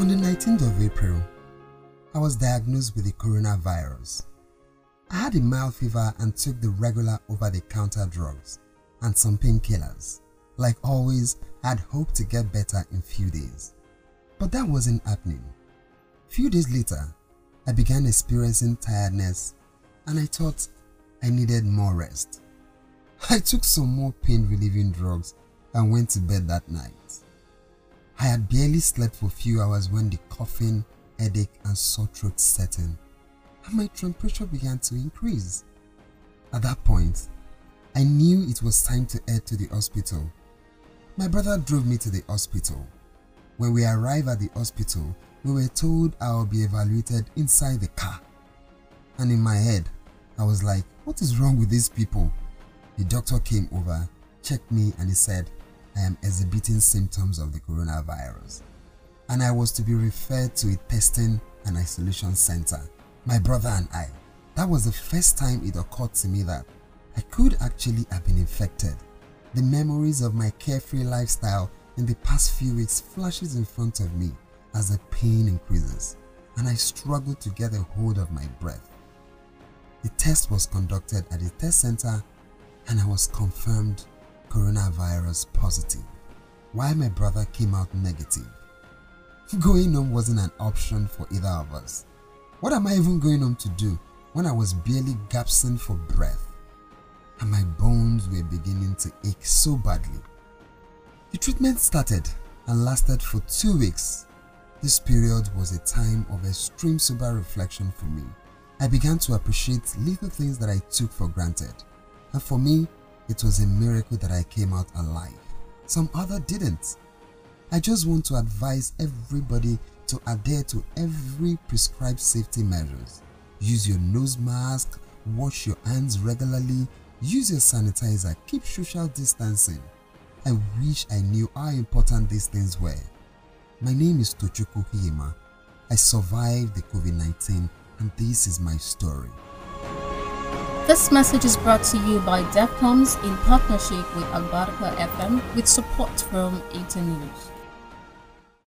On the 19th of April, I was diagnosed with the coronavirus. I had a mild fever and took the regular over-the-counter drugs and some painkillers. Like always, I had hoped to get better in a few days. But that wasn't happening. Few days later, I began experiencing tiredness and I thought I needed more rest. I took some more pain relieving drugs and went to bed that night. I had barely slept for a few hours when the coughing, headache and sore throat set in and my temperature began to increase. At that point, I knew it was time to head to the hospital. My brother drove me to the hospital. When we arrived at the hospital, we were told I would be evaluated inside the car. And in my head, I was like, what is wrong with these people? The doctor came over, checked me and he said, I am exhibiting symptoms of the coronavirus. And I was to be referred to a testing and isolation center. My brother and I, that was the first time it occurred to me that I could actually have been infected. The memories of my carefree lifestyle in the past few weeks flashes in front of me as the pain increases and I struggle to get a hold of my breath. The test was conducted at the test center and I was confirmed coronavirus positive, while my brother came out negative. Going home wasn't an option for either of us. What am I even going home to do when I was barely gasping for breath and my bones were beginning to ache so badly? The treatment started and lasted for two weeks. This period was a time of extreme sober reflection for me. I began to appreciate little things that I took for granted and for me, it was a miracle that I came out alive. Some other didn't. I just want to advise everybody to adhere to every prescribed safety measures. Use your nose mask, wash your hands regularly, use your sanitizer, keep social distancing. I wish I knew how important these things were. My name is Tochukwu Hiyema. I survived the COVID-19 and this is my story. This message is brought to you by DEVCOMS in partnership with Albarka FM with support from Internews.